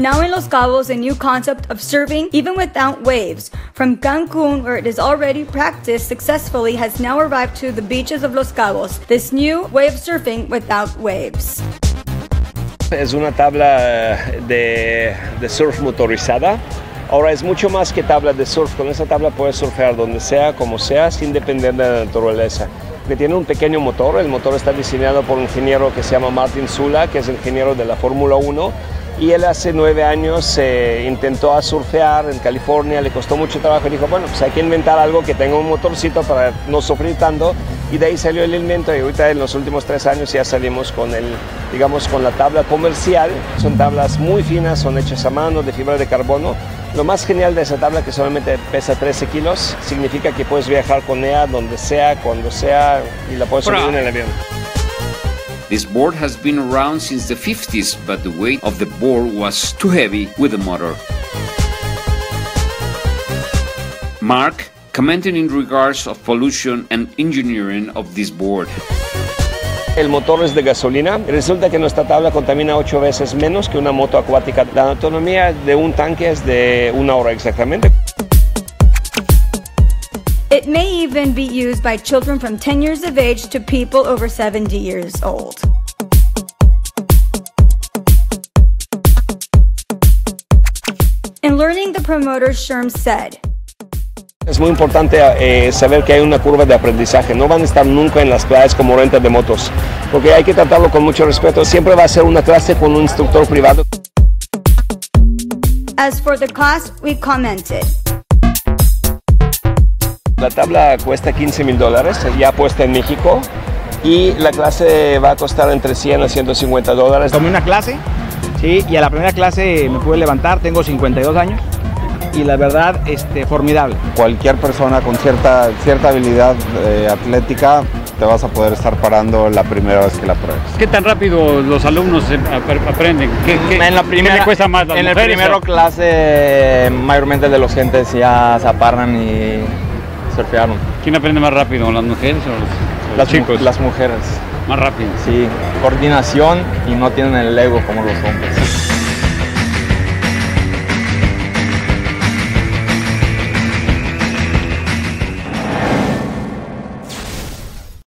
Los Cabos a new concept of surfing even without waves. From Cancun, where it is already practiced successfully, has now arrived to the beaches of Los Cabos. This new way of surfing without waves. Es una tabla de, de surf motorizada. Ahora es mucho más que tabla de surf. Con esa tabla puedes surfear donde sea, como sea, sin depender de la naturaleza. Que tiene un pequeño motor. El motor está diseñado por un ingeniero que se llama Martin Sula, que es ingeniero de la Fórmula 1 y él hace nueve años eh, intentó a surfear en California, le costó mucho trabajo y dijo, bueno, pues hay que inventar algo que tenga un motorcito para no sufrir tanto y de ahí salió el invento y ahorita en los últimos tres años ya salimos con el, digamos, con la tabla comercial, son tablas muy finas, son hechas a mano de fibra de carbono. Lo más genial de esa tabla que solamente pesa 13 kilos, significa que puedes viajar con ella donde sea, cuando sea y la puedes subir en el avión. This board has been around since the 50s, but the weight of the board was too heavy with the motor. Mark, commenting in regards of pollution and engineering of this board. El motor es de gasolina. Resulta que nuestra tabla contamina ocho veces menos que una moto acuática. La autonomía de un tanque es de una hora exactamente. It may even be used by children from 10 years of age to people over 70 years old. In learning, the promoter Sherm said, Es muy importante eh, saber que hay una curva de aprendizaje. No van a estar nunca en las clases como rentas de motos, porque hay que tratarlo con mucho respeto. Siempre va a ser una clase con un instructor privado. As for the cost, we commented. La tabla cuesta 15 mil dólares, ya puesta en México, y la clase va a costar entre 100 a 150 dólares. Tomé una clase, sí, y a la primera clase me pude levantar, tengo 52 años, y la verdad, este, formidable. Cualquier persona con cierta, cierta habilidad eh, atlética te vas a poder estar parando la primera vez que la pruebes. ¿Qué tan rápido los alumnos ap- aprenden? ¿Qué, qué- en la qué primera, le cuesta más? las En el mujeres primero o- clase, mayormente de los gentes ya se aparran y surfearon. ¿Quién aprende más rápido, las mujeres o los, Las, chicos? las mujeres, Más rápido. sí. Coordinación y no tienen el ego como los hombres.